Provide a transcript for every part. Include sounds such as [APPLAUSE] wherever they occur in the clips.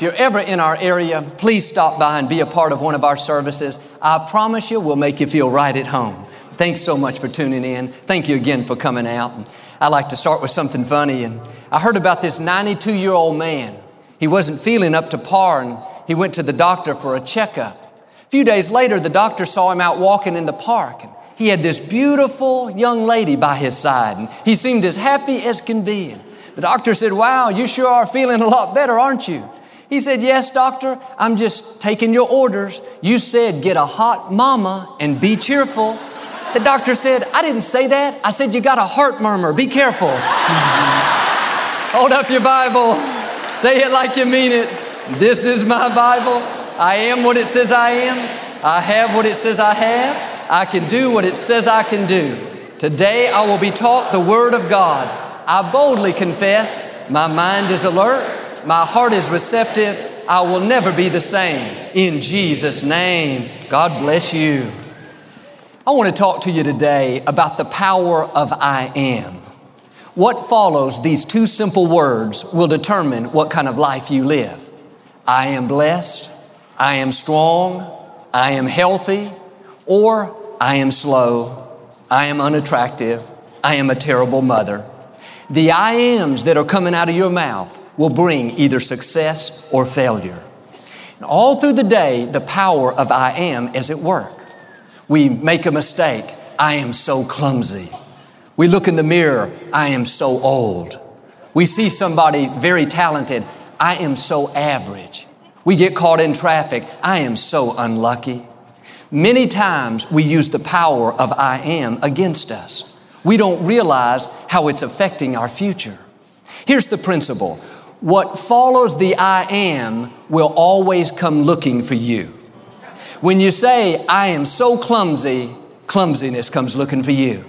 If you're ever in our area, please stop by and be a part of one of our services. I promise you, we'll make you feel right at home. Thanks so much for tuning in. Thank you again for coming out. I like to start with something funny. And I heard about this 92 year old man. He wasn't feeling up to par and he went to the doctor for a checkup. A few days later, the doctor saw him out walking in the park. And he had this beautiful young lady by his side, and he seemed as happy as can be. The doctor said, Wow, you sure are feeling a lot better, aren't you? He said, Yes, doctor, I'm just taking your orders. You said get a hot mama and be cheerful. The doctor said, I didn't say that. I said you got a heart murmur. Be careful. [LAUGHS] Hold up your Bible. Say it like you mean it. This is my Bible. I am what it says I am. I have what it says I have. I can do what it says I can do. Today I will be taught the Word of God. I boldly confess my mind is alert, my heart is receptive. I will never be the same. In Jesus' name, God bless you. I want to talk to you today about the power of I am. What follows these two simple words will determine what kind of life you live. I am blessed, I am strong, I am healthy, or I am slow, I am unattractive, I am a terrible mother. The I ams that are coming out of your mouth will bring either success or failure. And all through the day, the power of I am is at work. We make a mistake, I am so clumsy. We look in the mirror, I am so old. We see somebody very talented, I am so average. We get caught in traffic, I am so unlucky. Many times we use the power of I am against us. We don't realize how it's affecting our future. Here's the principle what follows the I am will always come looking for you. When you say, I am so clumsy, clumsiness comes looking for you.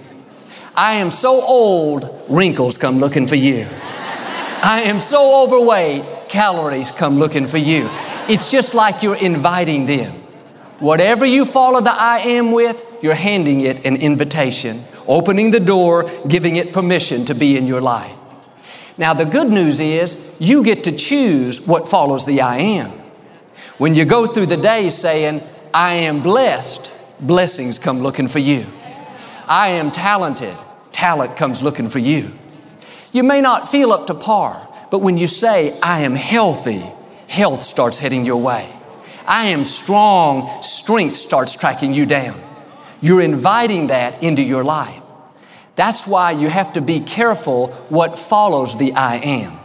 I am so old, wrinkles come looking for you. [LAUGHS] I am so overweight, calories come looking for you. It's just like you're inviting them. Whatever you follow the I am with, you're handing it an invitation, opening the door, giving it permission to be in your life. Now, the good news is you get to choose what follows the I am. When you go through the day saying, I am blessed, blessings come looking for you. I am talented, talent comes looking for you. You may not feel up to par, but when you say, I am healthy, health starts heading your way. I am strong, strength starts tracking you down. You're inviting that into your life. That's why you have to be careful what follows the I am.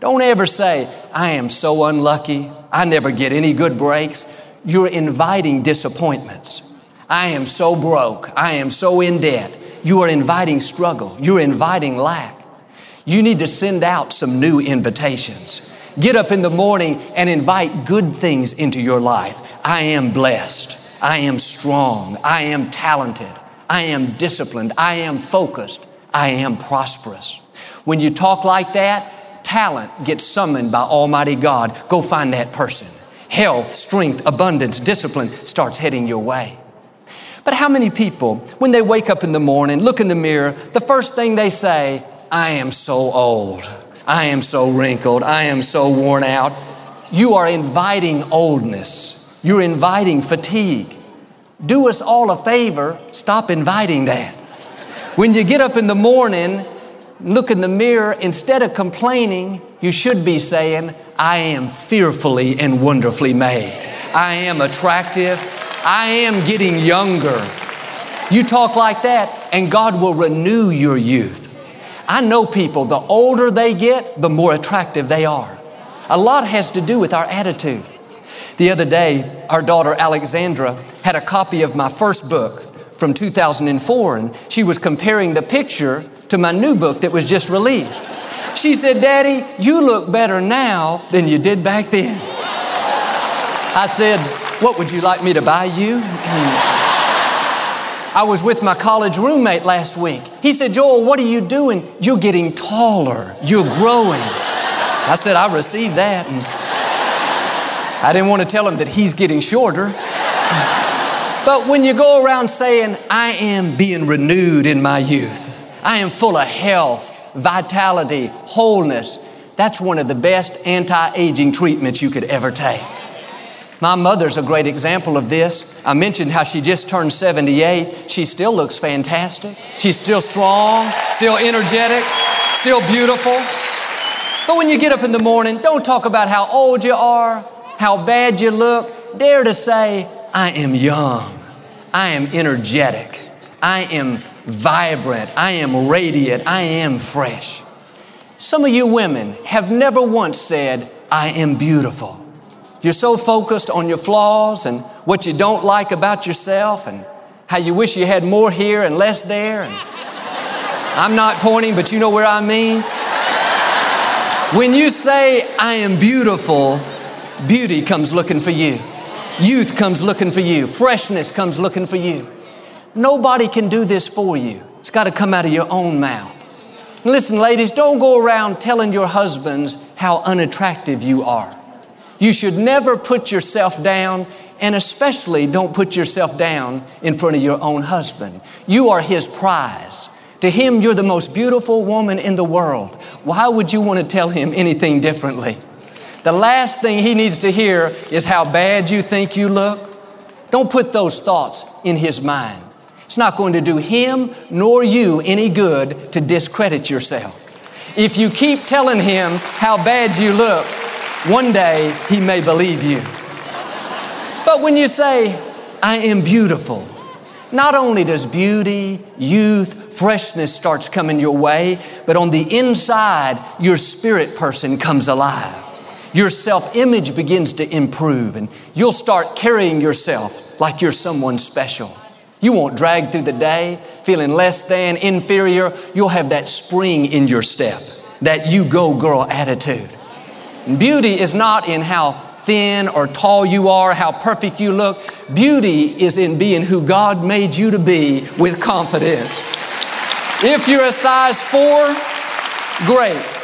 Don't ever say, I am so unlucky. I never get any good breaks. You're inviting disappointments. I am so broke. I am so in debt. You are inviting struggle. You're inviting lack. You need to send out some new invitations. Get up in the morning and invite good things into your life. I am blessed. I am strong. I am talented. I am disciplined. I am focused. I am prosperous. When you talk like that, talent gets summoned by Almighty God. Go find that person. Health, strength, abundance, discipline starts heading your way. But how many people, when they wake up in the morning, look in the mirror, the first thing they say, I am so old. I am so wrinkled. I am so worn out. You are inviting oldness. You're inviting fatigue. Do us all a favor, stop inviting that. When you get up in the morning, look in the mirror, instead of complaining, you should be saying, I am fearfully and wonderfully made. I am attractive. I am getting younger. You talk like that, and God will renew your youth. I know people, the older they get, the more attractive they are. A lot has to do with our attitude. The other day, our daughter Alexandra had a copy of my first book from 2004, and she was comparing the picture to my new book that was just released. She said, Daddy, you look better now than you did back then. I said, What would you like me to buy you? I was with my college roommate last week. He said, Joel, what are you doing? You're getting taller. You're growing. I said, I received that. I didn't want to tell him that he's getting shorter. But when you go around saying, I am being renewed in my youth, I am full of health, vitality, wholeness, that's one of the best anti aging treatments you could ever take. My mother's a great example of this. I mentioned how she just turned 78. She still looks fantastic. She's still strong, still energetic, still beautiful. But when you get up in the morning, don't talk about how old you are, how bad you look. Dare to say, I am young. I am energetic. I am vibrant. I am radiant. I am fresh. Some of you women have never once said, I am beautiful. You're so focused on your flaws and what you don't like about yourself and how you wish you had more here and less there. And [LAUGHS] I'm not pointing, but you know where I mean. When you say, I am beautiful, beauty comes looking for you. Youth comes looking for you. Freshness comes looking for you. Nobody can do this for you. It's got to come out of your own mouth. listen, ladies, don't go around telling your husbands how unattractive you are. You should never put yourself down, and especially don't put yourself down in front of your own husband. You are his prize. To him, you're the most beautiful woman in the world. Why would you want to tell him anything differently? The last thing he needs to hear is how bad you think you look. Don't put those thoughts in his mind. It's not going to do him nor you any good to discredit yourself. If you keep telling him how bad you look, one day he may believe you. But when you say, I am beautiful, not only does beauty, youth, freshness starts coming your way, but on the inside, your spirit person comes alive. Your self image begins to improve, and you'll start carrying yourself like you're someone special. You won't drag through the day feeling less than, inferior. You'll have that spring in your step, that you go girl attitude. Beauty is not in how thin or tall you are, how perfect you look. Beauty is in being who God made you to be with confidence. If you're a size 4, great.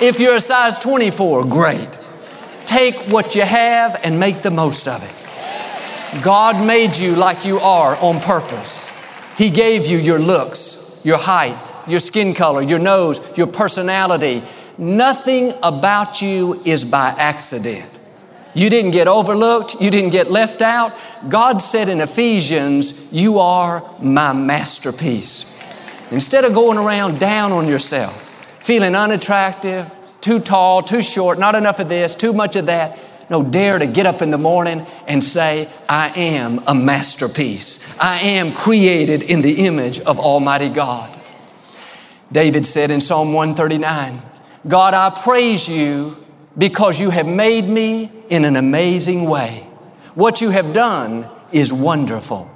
If you're a size 24, great. Take what you have and make the most of it. God made you like you are on purpose. He gave you your looks, your height, your skin color, your nose, your personality, Nothing about you is by accident. You didn't get overlooked. You didn't get left out. God said in Ephesians, You are my masterpiece. Instead of going around down on yourself, feeling unattractive, too tall, too short, not enough of this, too much of that, no, dare to get up in the morning and say, I am a masterpiece. I am created in the image of Almighty God. David said in Psalm 139, God, I praise you because you have made me in an amazing way. What you have done is wonderful.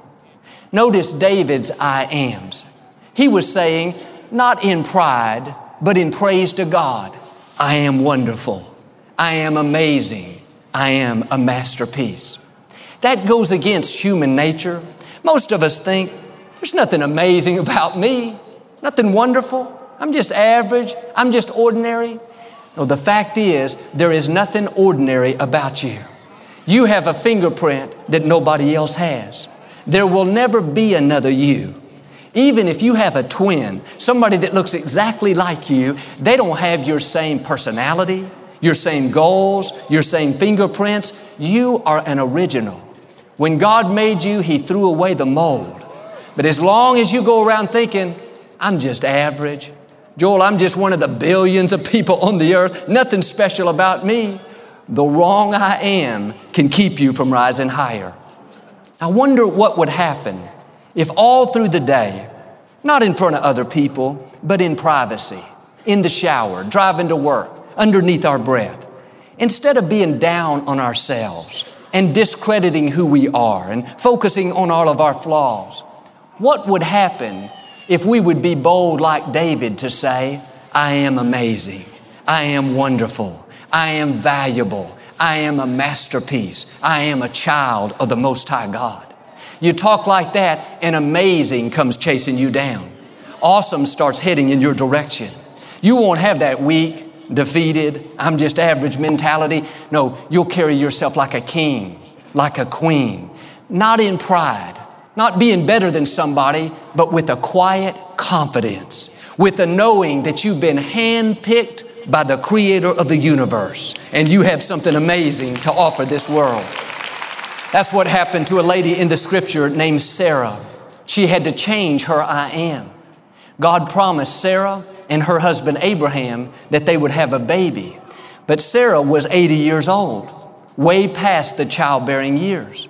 Notice David's I ams. He was saying, not in pride, but in praise to God, I am wonderful. I am amazing. I am a masterpiece. That goes against human nature. Most of us think, there's nothing amazing [LAUGHS] about me, nothing wonderful. I'm just average. I'm just ordinary. No, the fact is, there is nothing ordinary about you. You have a fingerprint that nobody else has. There will never be another you. Even if you have a twin, somebody that looks exactly like you, they don't have your same personality, your same goals, your same fingerprints. You are an original. When God made you, He threw away the mold. But as long as you go around thinking, I'm just average, Joel, I'm just one of the billions of people on the earth. Nothing special about me. The wrong I am can keep you from rising higher. I wonder what would happen if all through the day, not in front of other people, but in privacy, in the shower, driving to work, underneath our breath, instead of being down on ourselves and discrediting who we are and focusing on all of our flaws, what would happen if we would be bold like David to say, I am amazing, I am wonderful, I am valuable, I am a masterpiece. I am a child of the Most High God. You talk like that, and amazing comes chasing you down. Awesome starts heading in your direction. You won't have that weak, defeated, I'm just average mentality. No, you'll carry yourself like a king, like a queen, not in pride, not being better than somebody, but with a quiet confidence, with a knowing that you've been handpicked by the creator of the universe and you have something amazing to offer this world. That's what happened to a lady in the scripture named Sarah. She had to change her I am. God promised Sarah and her husband Abraham that they would have a baby. But Sarah was 80 years old, way past the childbearing years.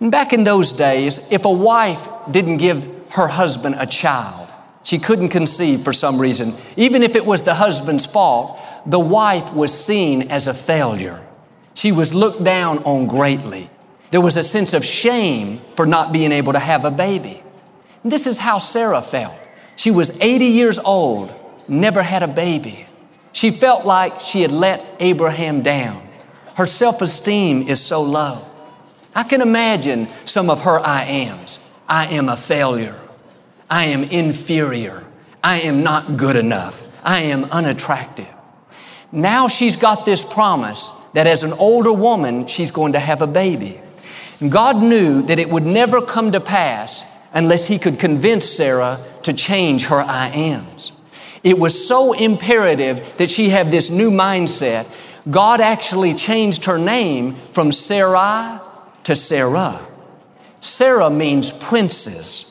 And back in those days, if a wife didn't give her husband a child, she couldn't conceive for some reason, even if it was the husband's fault, the wife was seen as a failure. She was looked down on greatly. There was a sense of shame for not being able to have a baby. And this is how Sarah felt. She was 80 years old, never had a baby. She felt like she had let Abraham down. Her self esteem is so low. I can imagine some of her I ams. I am a failure. I am inferior. I am not good enough. I am unattractive. Now she's got this promise that as an older woman, she's going to have a baby. God knew that it would never come to pass unless He could convince Sarah to change her I ams. It was so imperative that she have this new mindset. God actually changed her name from Sarai to Sarah. Sarah means princess.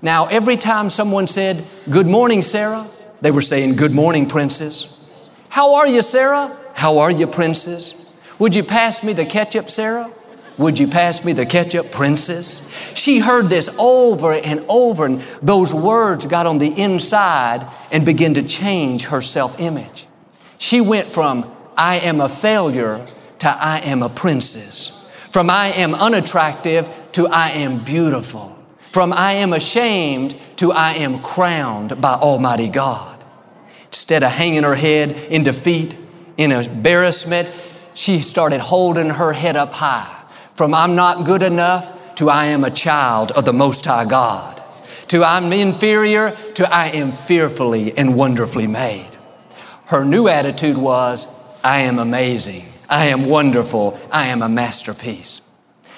Now, every time someone said, Good morning, Sarah, they were saying, Good morning, princess. How are you, Sarah? How are you, princess? Would you pass me the ketchup, Sarah? Would you pass me the ketchup, princess? She heard this over and over, and those words got on the inside and began to change her self image. She went from, I am a failure to I am a princess. From I am unattractive to I am beautiful. From I am ashamed to I am crowned by Almighty God. Instead of hanging her head in defeat, in embarrassment, she started holding her head up high. From I'm not good enough to I am a child of the Most High God. To I'm inferior to I am fearfully and wonderfully made. Her new attitude was, I am amazing. I am wonderful. I am a masterpiece.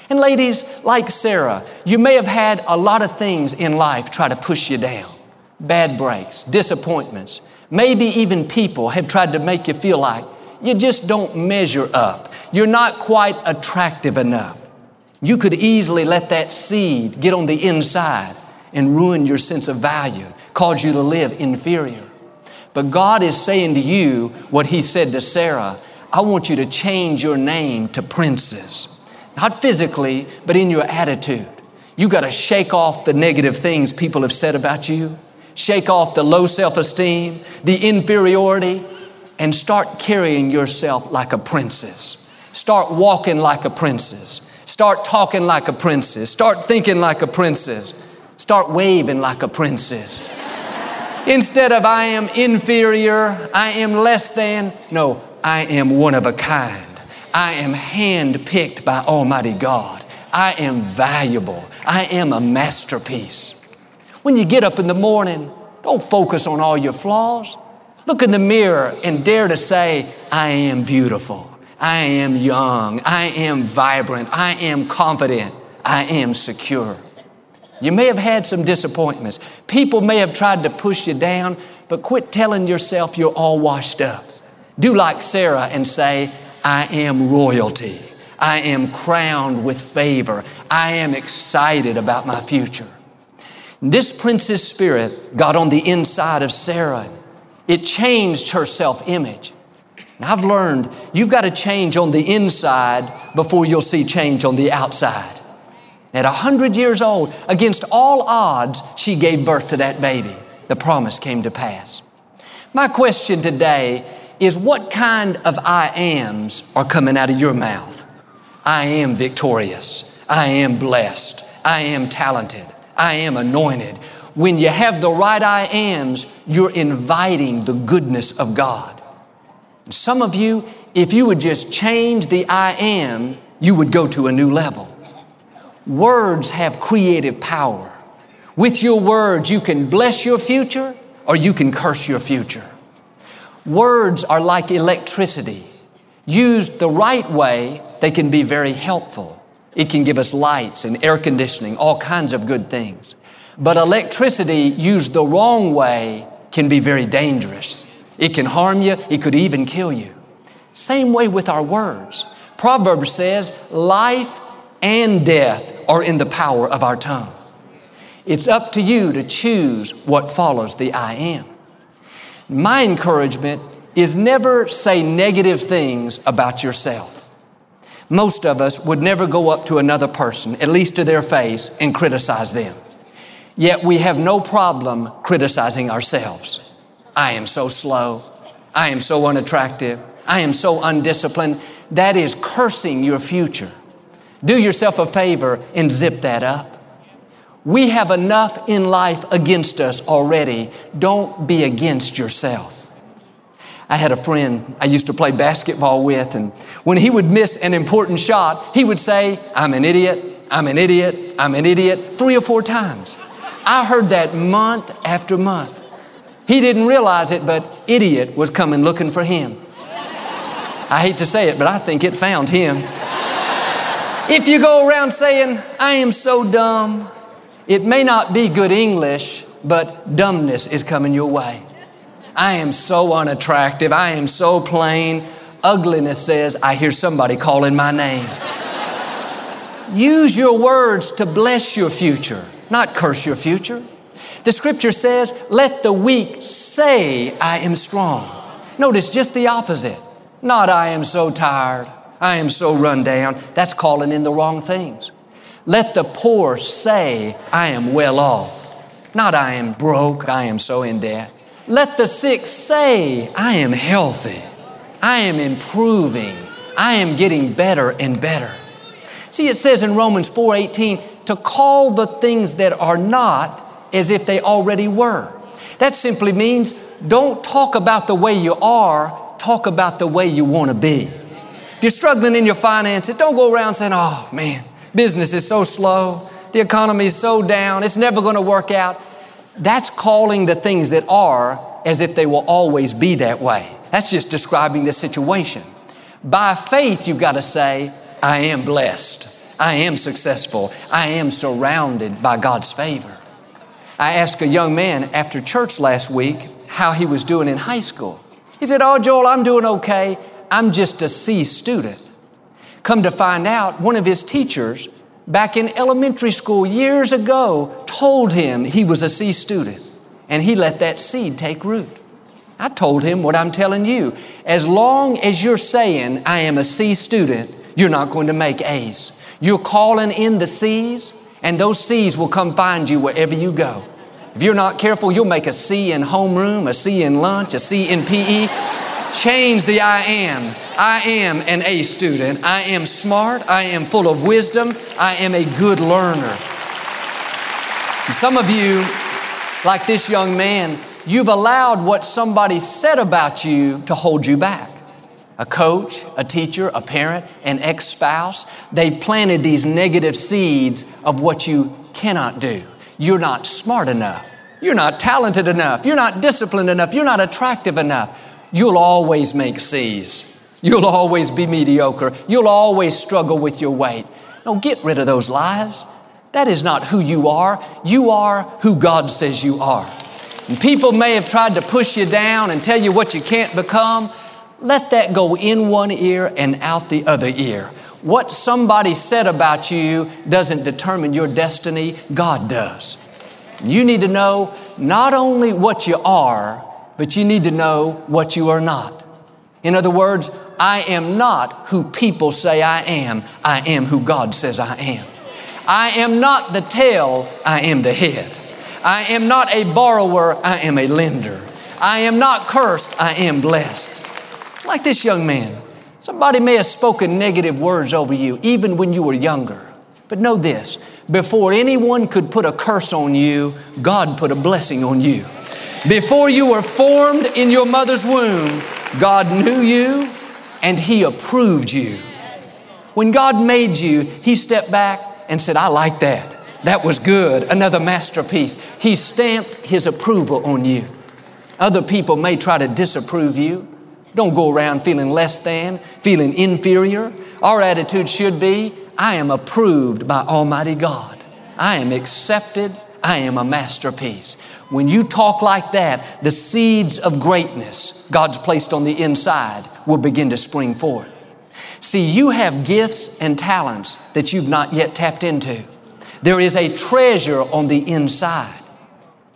And ladies, like Sarah, you may have had a lot of things in life try to push you down. Bad breaks, disappointments, maybe even people have tried to make you feel like you just don't measure up. You're not quite attractive enough. You could easily let that seed get on the inside and ruin your sense of value, cause you to live inferior. But God is saying to you what He said to Sarah I want you to change your name to princess. Not physically, but in your attitude. You got to shake off the negative things people have said about you, shake off the low self esteem, the inferiority, and start carrying yourself like a princess. Start walking like a princess. Start talking like a princess. Start thinking like a princess. Start waving like a princess. Instead of I am inferior, I am less than, no, I am one of a kind. I am handpicked by Almighty God. I am valuable. I am a masterpiece. When you get up in the morning, don't focus on all your flaws. Look in the mirror and dare to say, I am beautiful. I am young. I am vibrant. I am confident. I am secure. You may have had some disappointments. People may have tried to push you down, but quit telling yourself you're all washed up. Do like Sarah and say, I am royalty. I am crowned with favor. I am excited about my future. This princess spirit got on the inside of Sarah. It changed her self image. I've learned you've got to change on the inside before you'll see change on the outside. At 100 years old, against all odds, she gave birth to that baby. The promise came to pass. My question today is what kind of I ams are coming out of your mouth? I am victorious. I am blessed. I am talented. I am anointed. When you have the right I ams, you're inviting the goodness of God. Some of you, if you would just change the I am, you would go to a new level. Words have creative power. With your words, you can bless your future or you can curse your future. Words are like electricity. Used the right way, they can be very helpful. It can give us lights and air conditioning, all kinds of good things. But electricity used the wrong way can be very dangerous. It can harm you, it could even kill you. Same way with our words. Proverbs says, life and death are in the power of our tongue. It's up to you to choose what follows the I am. My encouragement is never say negative things about yourself. Most of us would never go up to another person, at least to their face, and criticize them. Yet we have no problem criticizing ourselves. I am so slow. I am so unattractive. I am so undisciplined. That is cursing your future. Do yourself a favor and zip that up. We have enough in life against us already. Don't be against yourself. I had a friend I used to play basketball with, and when he would miss an important shot, he would say, I'm an idiot, I'm an idiot, I'm an idiot, three or four times. I heard that month after month. He didn't realize it, but idiot was coming looking for him. I hate to say it, but I think it found him. If you go around saying, I am so dumb, it may not be good English, but dumbness is coming your way. I am so unattractive. I am so plain. Ugliness says, I hear somebody calling my name. Use your words to bless your future, not curse your future. The scripture says, let the weak say, I am strong. Notice just the opposite. Not, I am so tired. I am so run down. That's calling in the wrong things. Let the poor say, I am well off. Not, I am broke. I am so in debt. Let the sick say, I am healthy. I am improving. I am getting better and better. See, it says in Romans 4:18 to call the things that are not as if they already were. That simply means don't talk about the way you are, talk about the way you want to be If you're struggling in your finances, don't go around saying, oh man, business is so slow, the economy is so down, it's never going to work out. That's calling the things that are as if they will always be that way. That's just describing the situation. By faith, you've got to say, I am blessed. I am successful. I am surrounded by God's favor. I asked a young man after church last week how he was doing in high school. He said, Oh, Joel, I'm doing okay. I'm just a C student. Come to find out, one of his teachers back in elementary school years ago told him he was a C student, and he let that seed take root. I told him what I'm telling you. As long as you're saying, I am a C student, you're not going to make A's. You're calling in the C's, and those C's will come find you wherever you go. If you're not careful, you'll make a C in homeroom, a C in lunch, a C in PE. Change the I am. I am an A student. I am smart. I am full of wisdom. I am a good learner. Some of you, like this young man, you've allowed what somebody said about you to hold you back. A coach, a teacher, a parent, an ex spouse, they planted these negative seeds of what you cannot do. You're not smart enough. You're not talented enough. You're not disciplined enough. You're not attractive enough you'll always make C's. You'll always be mediocre. You'll always struggle with your weight. No, get rid of those lies. That is not who you are. You are who God says you are. And people may have tried to push you down and tell you what you can't become. Let that go in one ear and out the other ear. What somebody said about you doesn't determine your destiny, God does. You need to know not only what you are, but you need to know what you are not. In other words, I am not who people say I am. I am who God says I am. I am not the tail, I am the head. I am not a borrower, I am a lender. I am not cursed, I am blessed. Like this young man, somebody may have spoken negative words over you even when you were younger. But know this before anyone could put a curse on you, God put a blessing on you. Before you were formed in your mother's womb, God knew you and He approved you. When God made you, He stepped back and said, I like that. That was good. Another masterpiece. He stamped His approval on you. Other people may try to disapprove you. Don't go around feeling less than, feeling inferior. Our attitude should be I am approved by Almighty God. I am accepted. I am a masterpiece. When you talk like that, the seeds of greatness God's placed on the inside will begin to spring forth. See, you have gifts and talents that you've not yet tapped into. There is a treasure on the inside.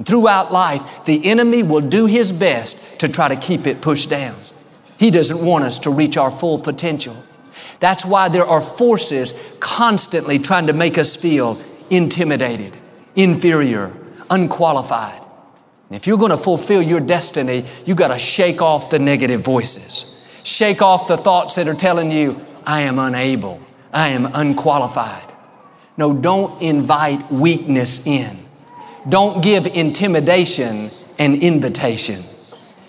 Throughout life, the enemy will do his best to try to keep it pushed down. He doesn't want us to reach our full potential. That's why there are forces constantly trying to make us feel intimidated, inferior, unqualified. And if you're going to fulfill your destiny, you got to shake off the negative voices. Shake off the thoughts that are telling you, I am unable, I am unqualified. No, don't invite weakness in. Don't give intimidation an invitation.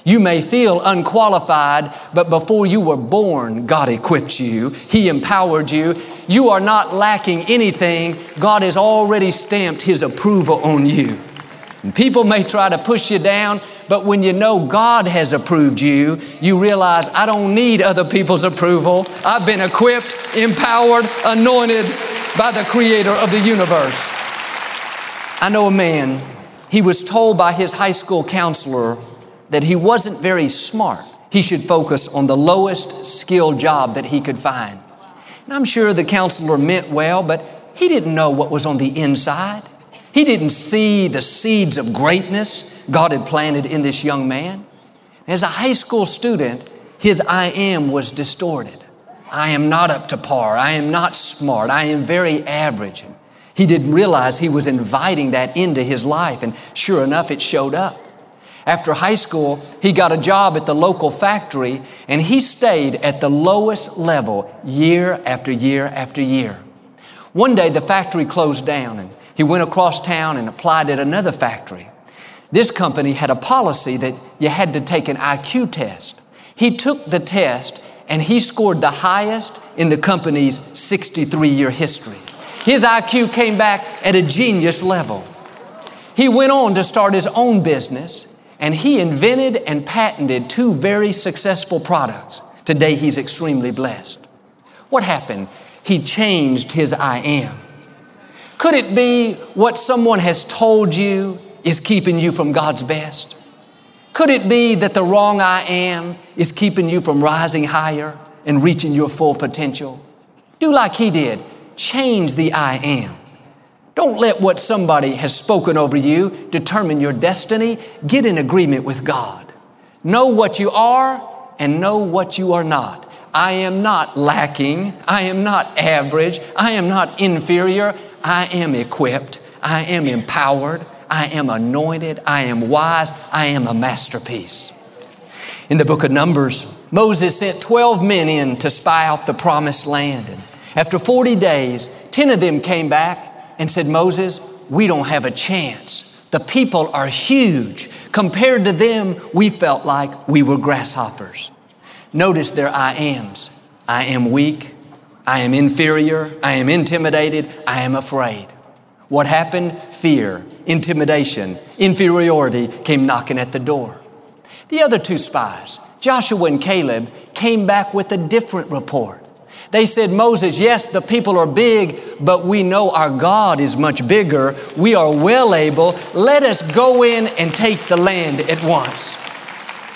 You may feel unqualified, but before you were born, God equipped you. He empowered you. You are not lacking anything. God has already stamped His approval on you. And people may try to push you down, but when you know God has approved you, you realize I don't need other people's approval. I've been equipped, empowered, anointed by the Creator of the universe. I know a man, he was told by his high school counselor that he wasn't very smart. He should focus on the lowest skill job that he could find. And I'm sure the counselor meant well, but he didn't know what was on the inside. He didn't see the seeds of greatness God had planted in this young man. As a high school student, his I am was distorted. I am not up to par. I am not smart. I am very average. He didn't realize he was inviting that into his life, and sure enough, it showed up. After high school, he got a job at the local factory, and he stayed at the lowest level year after year after year. One day, the factory closed down, and he went across town and applied at another factory. This company had a policy that you had to take an IQ test. He took the test and he scored the highest in the company's 63 year history. His IQ came back at a genius level. He went on to start his own business and he invented and patented two very successful products. Today he's extremely blessed. What happened? He changed his I am. Could it be what someone has told you is keeping you from God's best? Could it be that the wrong I am is keeping you from rising higher and reaching your full potential? Do like he did. Change the I am. Don't let what somebody has spoken over you determine your destiny. Get in agreement with God. Know what you are and know what you are not. I am not lacking. I am not average. I am not inferior. I am equipped, I am empowered, I am anointed, I am wise, I am a masterpiece. In the book of Numbers, Moses sent 12 men in to spy out the promised land. And after 40 days, 10 of them came back and said, Moses, we don't have a chance. The people are huge. Compared to them, we felt like we were grasshoppers. Notice their I ams. I am weak. I am inferior. I am intimidated. I am afraid. What happened? Fear, intimidation, inferiority came knocking at the door. The other two spies, Joshua and Caleb, came back with a different report. They said, Moses, yes, the people are big, but we know our God is much bigger. We are well able. Let us go in and take the land at once.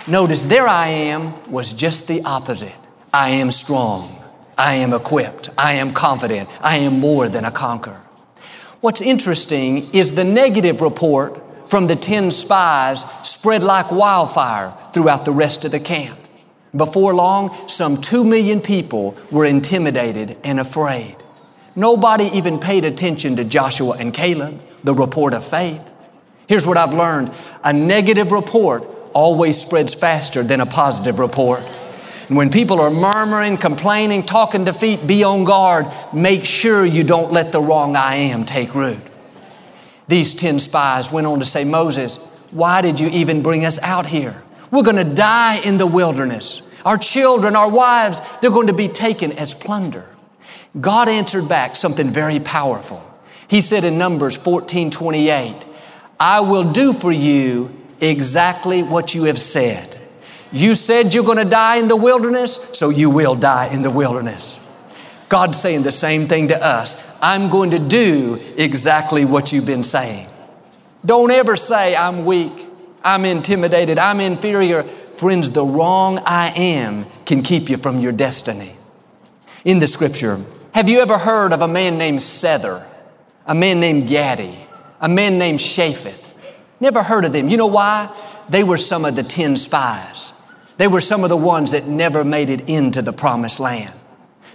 Notice there I am was just the opposite. I am strong. I am equipped. I am confident. I am more than a conqueror. What's interesting is the negative report from the 10 spies spread like wildfire throughout the rest of the camp. Before long, some 2 million people were intimidated and afraid. Nobody even paid attention to Joshua and Caleb, the report of faith. Here's what I've learned a negative report always spreads faster than a positive report. And when people are murmuring, complaining, talking defeat, be on guard. Make sure you don't let the wrong I am take root. These 10 spies went on to say, Moses, why did you even bring us out here? We're going to die in the wilderness. Our children, our wives, they're going to be taken as plunder. God answered back something very powerful. He said in Numbers 14 28, I will do for you exactly what you have said. You said you're going to die in the wilderness, so you will die in the wilderness. God's saying the same thing to us. I'm going to do exactly what you've been saying. Don't ever say, I'm weak, I'm intimidated, I'm inferior. Friends, the wrong I am can keep you from your destiny. In the scripture, have you ever heard of a man named Sethur, a man named Gaddi, a man named Shaphat? Never heard of them. You know why? They were some of the ten spies. They were some of the ones that never made it into the promised land.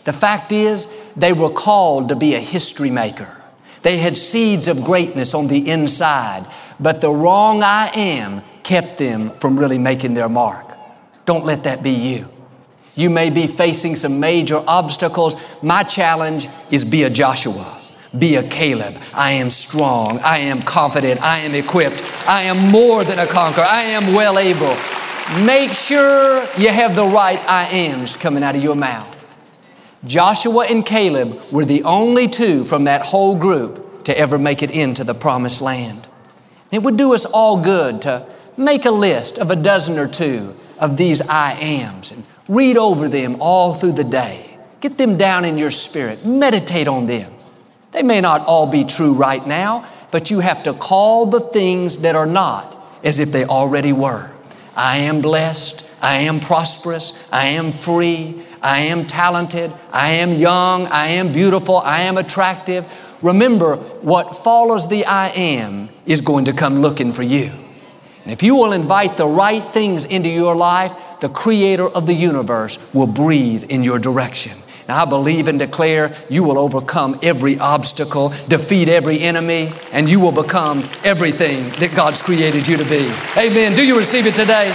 The fact is, they were called to be a history maker. They had seeds of greatness on the inside, but the wrong I am kept them from really making their mark. Don't let that be you. You may be facing some major obstacles. My challenge is be a Joshua, be a Caleb. I am strong, I am confident, I am equipped, I am more than a conqueror, I am well able. Make sure you have the right I ams coming out of your mouth. Joshua and Caleb were the only two from that whole group to ever make it into the promised land. It would do us all good to make a list of a dozen or two of these I ams and Read over them all through the day. Get them down in your spirit. Meditate on them. They may not all be true right now, but you have to call the things that are not as if they already were. I am blessed. I am prosperous. I am free. I am talented. I am young. I am beautiful. I am attractive. Remember, what follows the I am is going to come looking for you. And if you will invite the right things into your life, the creator of the universe, will breathe in your direction. Now, I believe and declare you will overcome every obstacle, defeat every enemy, and you will become everything that God's created you to be. Amen. Do you receive it today?